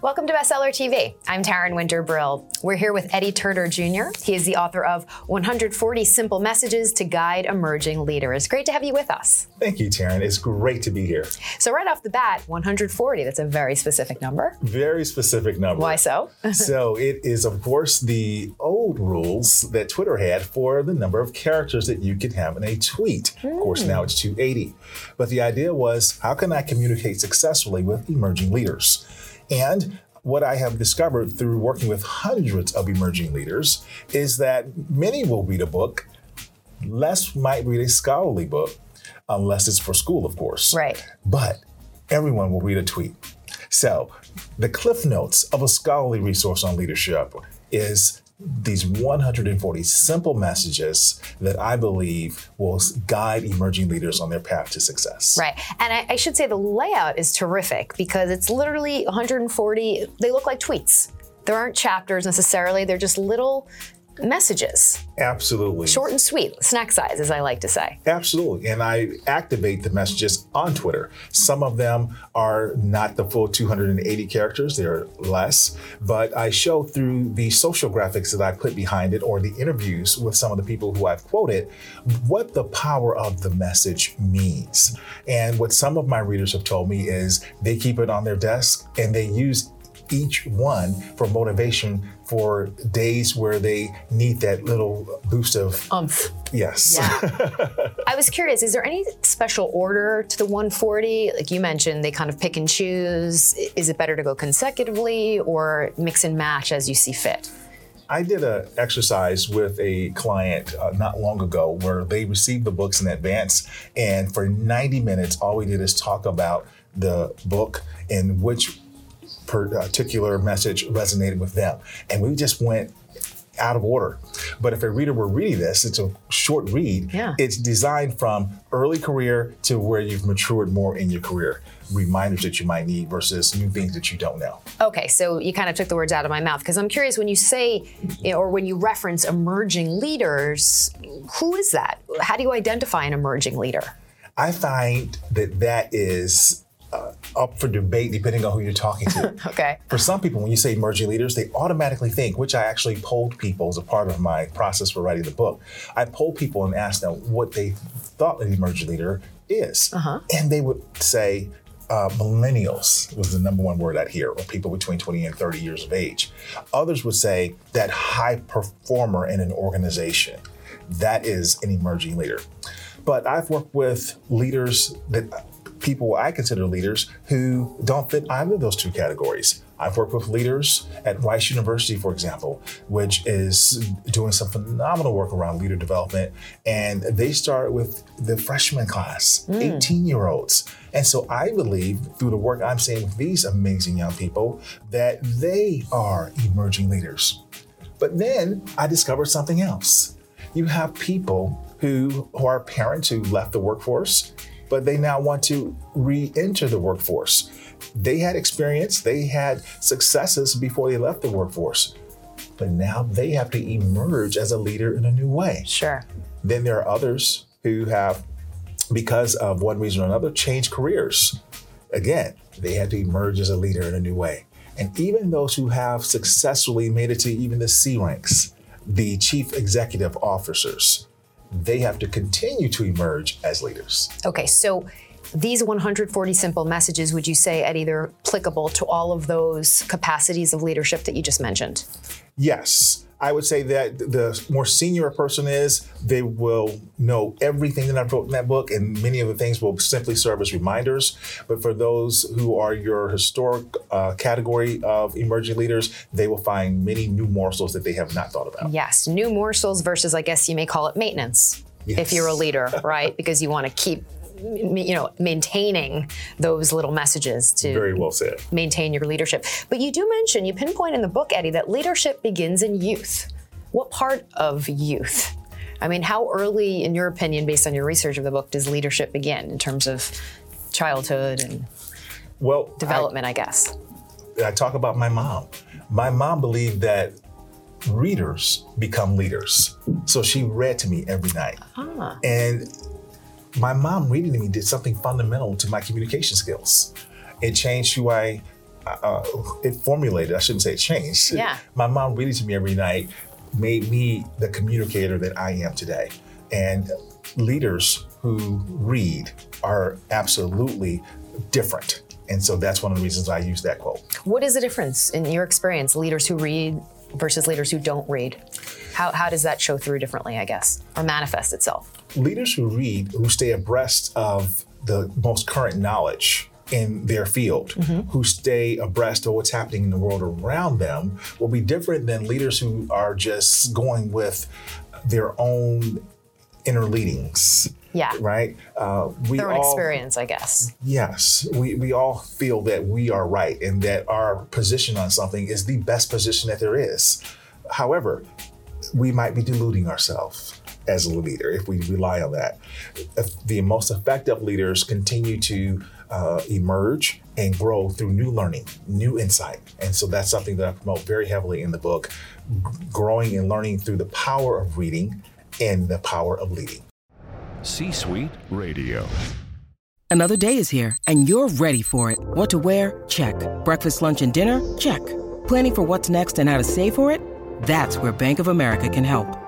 Welcome to Bestseller TV. I'm Taryn Winter Brill. We're here with Eddie Turner Jr. He is the author of 140 Simple Messages to Guide Emerging Leaders. Great to have you with us. Thank you, Taryn. It's great to be here. So, right off the bat, 140, that's a very specific number. Very specific number. Why so? so, it is, of course, the old rules that Twitter had for the number of characters that you can have in a tweet. Of course, now it's 280. But the idea was how can I communicate successfully with emerging leaders? And what I have discovered through working with hundreds of emerging leaders is that many will read a book, less might read a scholarly book, unless it's for school, of course. Right. But everyone will read a tweet. So, the cliff notes of a scholarly resource on leadership is these 140 simple messages that I believe will guide emerging leaders on their path to success. Right. And I, I, should say the layout is terrific because it's literally 140, they look like tweets. There aren't chapters necessarily, they're just little messages. Absolutely. Short and sweet, snack size, as I like to say. Absolutely. And I activate the messages on Twitter. Some of them are not the full 280 characters, they're less, but I show through the social graphics that I put behind it or the interviews with some of the people who I've quoted what the power of the message means. And what some of my readers have told me is they keep it on their desk and they use each one for motivation for days where they need that little boost of umph. Yes. Yeah. I was curious, is there any special order to the 140? Like you mentioned, they kind of pick and choose. Is it better to go consecutively or mix and match as you see fit? I did an exercise with a client uh, not long ago where they received the books in advance, and for 90 minutes, all we did is talk about the book and which particular message resonated with them. And we just went out of order. But if a reader were reading this, it's a short read. Yeah. It's designed from early career to where you've matured more in your career. Reminders that you might need versus new things that you don't know. Okay, so you kind of took the words out of my mouth because I'm curious when you say you know, or when you reference emerging leaders, who is that? How do you identify an emerging leader? I find that that is uh, up for debate depending on who you're talking to. okay. For some people, when you say emerging leaders, they automatically think, which I actually polled people as a part of my process for writing the book. I polled people and asked them what they thought an emerging leader is. Uh-huh. And they would say, uh, millennials was the number one word I'd hear, or people between 20 and 30 years of age. Others would say that high performer in an organization. That is an emerging leader. But I've worked with leaders that people I consider leaders who don't fit either of those two categories. I've worked with leaders at Rice University, for example, which is doing some phenomenal work around leader development. And they start with the freshman class, 18 mm. year olds. And so I believe through the work I'm seeing with these amazing young people that they are emerging leaders. But then I discovered something else. You have people who, who are parents who left the workforce but they now want to re enter the workforce. They had experience, they had successes before they left the workforce, but now they have to emerge as a leader in a new way. Sure. Then there are others who have, because of one reason or another, changed careers. Again, they had to emerge as a leader in a new way. And even those who have successfully made it to even the C ranks, the chief executive officers, they have to continue to emerge as leaders. Okay, so these 140 simple messages, would you say, Eddie, they're applicable to all of those capacities of leadership that you just mentioned? Yes. I would say that the more senior a person is, they will know everything that I wrote in that book, and many of the things will simply serve as reminders. But for those who are your historic uh, category of emerging leaders, they will find many new morsels that they have not thought about. Yes, new morsels versus, I guess you may call it maintenance. Yes. If you're a leader, right? because you want to keep you know maintaining those little messages to very well said. maintain your leadership. But you do mention you pinpoint in the book eddie that leadership begins in youth. What part of youth? I mean how early in your opinion based on your research of the book does leadership begin in terms of childhood and well development I, I guess? I talk about my mom. My mom believed that readers become leaders. So she read to me every night. Ah. and my mom reading to me did something fundamental to my communication skills. It changed who I, uh, it formulated, I shouldn't say it changed. Yeah. My mom reading to me every night made me the communicator that I am today. And leaders who read are absolutely different. And so that's one of the reasons I use that quote. What is the difference in your experience, leaders who read versus leaders who don't read? How, how does that show through differently, I guess, or manifest itself? Leaders who read, who stay abreast of the most current knowledge in their field, mm-hmm. who stay abreast of what's happening in the world around them, will be different than leaders who are just going with their own inner leadings. Yeah. Right? Uh, we Their own all, experience, I guess. Yes. We, we all feel that we are right and that our position on something is the best position that there is. However, we might be deluding ourselves as a leader if we rely on that. The most effective leaders continue to uh, emerge and grow through new learning, new insight. And so that's something that I promote very heavily in the book growing and learning through the power of reading and the power of leading. C Suite Radio. Another day is here, and you're ready for it. What to wear? Check. Breakfast, lunch, and dinner? Check. Planning for what's next and how to save for it? That's where Bank of America can help.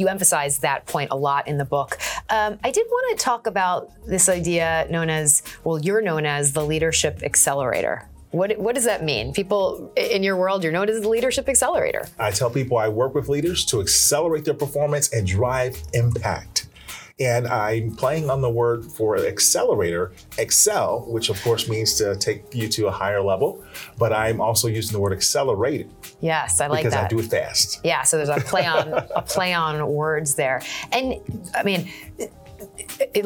You emphasize that point a lot in the book. Um, I did want to talk about this idea known as, well, you're known as the leadership accelerator. What, what does that mean? People in your world, you're known as the leadership accelerator. I tell people I work with leaders to accelerate their performance and drive impact. And I'm playing on the word for accelerator, excel, which of course means to take you to a higher level. But I'm also using the word accelerated. Yes, I like because that. Because I do it fast. Yeah, so there's a play on a play on words there. And I mean,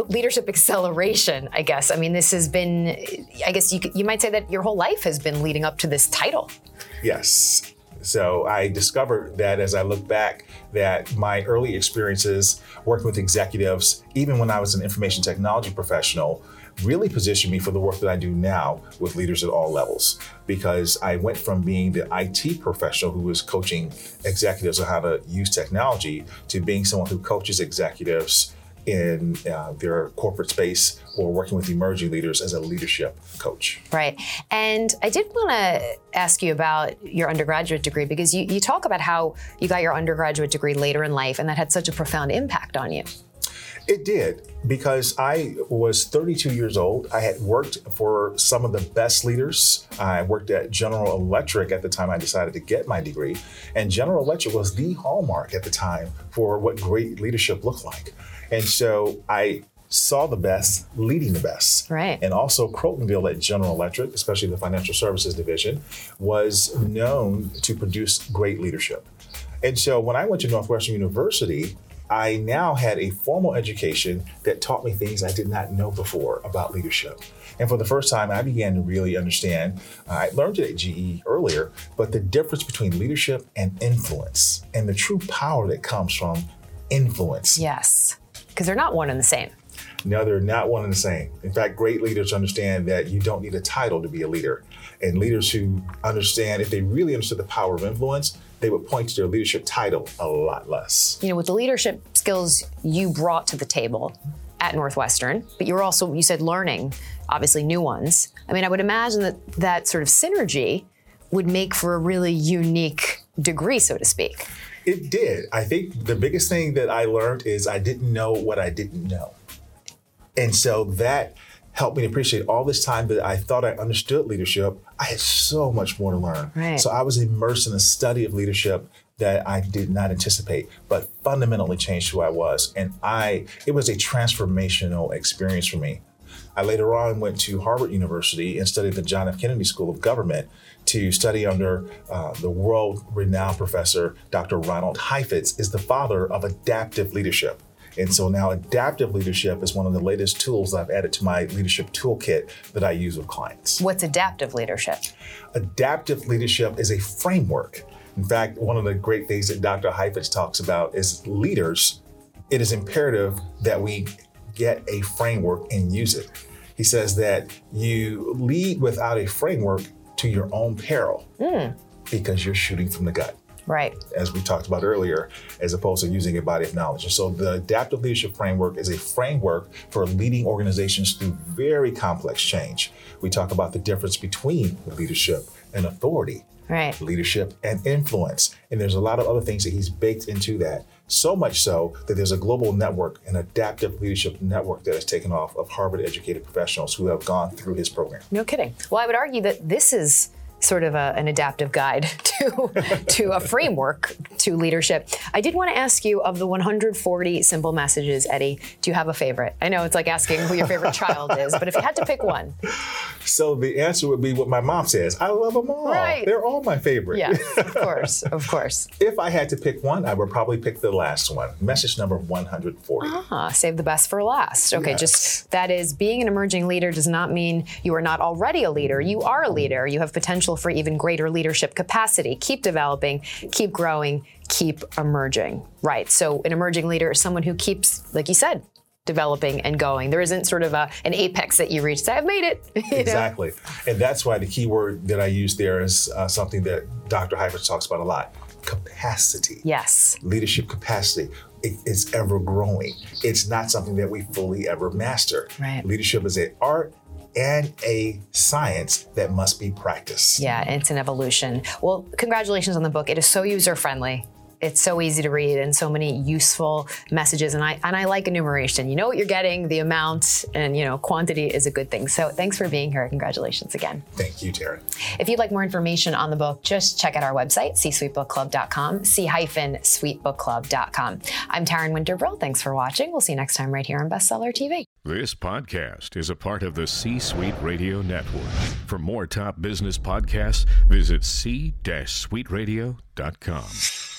leadership acceleration i guess i mean this has been i guess you, you might say that your whole life has been leading up to this title yes so I discovered that as I look back, that my early experiences working with executives, even when I was an information technology professional, really positioned me for the work that I do now with leaders at all levels. Because I went from being the IT professional who was coaching executives on how to use technology to being someone who coaches executives in uh, their corporate space or working with emerging leaders as a leadership coach. Right. And I did want to ask you about your undergraduate degree because you, you talk about how you got your undergraduate degree later in life and that had such a profound impact on you. It did because I was 32 years old. I had worked for some of the best leaders. I worked at General Electric at the time I decided to get my degree. And General Electric was the hallmark at the time for what great leadership looked like. And so I saw the best leading the best. Right. And also Crotonville at General Electric, especially the financial services division, was known to produce great leadership. And so when I went to Northwestern University, I now had a formal education that taught me things I did not know before about leadership. And for the first time, I began to really understand. I learned it at GE earlier, but the difference between leadership and influence and the true power that comes from influence. Yes, because they're not one and the same. No, they're not one and the same. In fact, great leaders understand that you don't need a title to be a leader. And leaders who understand, if they really understood the power of influence, they would point to their leadership title a lot less. You know, with the leadership skills you brought to the table at Northwestern, but you were also, you said, learning, obviously, new ones. I mean, I would imagine that that sort of synergy would make for a really unique degree, so to speak. It did. I think the biggest thing that I learned is I didn't know what I didn't know. And so that helped me appreciate all this time that I thought I understood leadership. I had so much more to learn. Right. So I was immersed in a study of leadership that I did not anticipate, but fundamentally changed who I was. And I, it was a transformational experience for me. I later on went to Harvard University and studied the John F. Kennedy School of Government to study under uh, the world-renowned professor, Dr. Ronald Heifetz, is the father of adaptive leadership. And so now adaptive leadership is one of the latest tools I've added to my leadership toolkit that I use with clients. What's adaptive leadership? Adaptive leadership is a framework. In fact, one of the great things that Dr. Heifetz talks about is leaders, it is imperative that we get a framework and use it. He says that you lead without a framework to your own peril Mm. because you're shooting from the gut Right. as we talked about earlier, as opposed to using a body of knowledge. And so the adaptive leadership framework is a framework for leading organizations through very complex change. We talk about the difference between leadership and authority, Right. leadership and influence. And there's a lot of other things that he's baked into that. So much so that there's a global network, an adaptive leadership network that has taken off of Harvard educated professionals who have gone through his program. No kidding. Well, I would argue that this is sort of a, an adaptive guide to to a framework to leadership. I did want to ask you of the 140 simple messages, Eddie. Do you have a favorite? I know it's like asking who your favorite child is, but if you had to pick one, So the answer would be what my mom says I love them all. Right. They're all my favorite. yes, of course, of course. If I had to pick one, I would probably pick the last one. Message number 140. Ah, save the best for last. Okay, Yes. just that is being an emerging leader does not mean you are not already a leader. You are a leader. You have potential for even greater leadership capacity. Keep developing, keep growing, keep emerging. Right. So an emerging leader is someone who keeps, like you said, developing and going. There isn't sort of a, an apex that you reach. Say, I've made it. you know? Exactly. And that's why the key word that I use there is uh, something that Dr. Heifetz talks about a lot capacity. Yes. Leadership capacity. It is ever growing. It's not something that we fully ever master. Right. Leadership is an art and a science that must be practiced. Yeah, it's an evolution. Well, congratulations on the book. It is so user friendly. It's so easy to read and so many useful messages. And I and I like enumeration. You know what you're getting, the amount, and you know quantity is a good thing. So thanks for being here. Congratulations again. Thank you, Taryn. If you'd like more information on the book, just check out our website, c-suitebookclub.com, c-suitebookclub.com. I'm Taryn Winter Brill. Thanks for watching. We'll see you next time right here on Bestseller TV. This podcast is a part of the C Suite Radio Network. For more top business podcasts, visit c-suiteradio.com.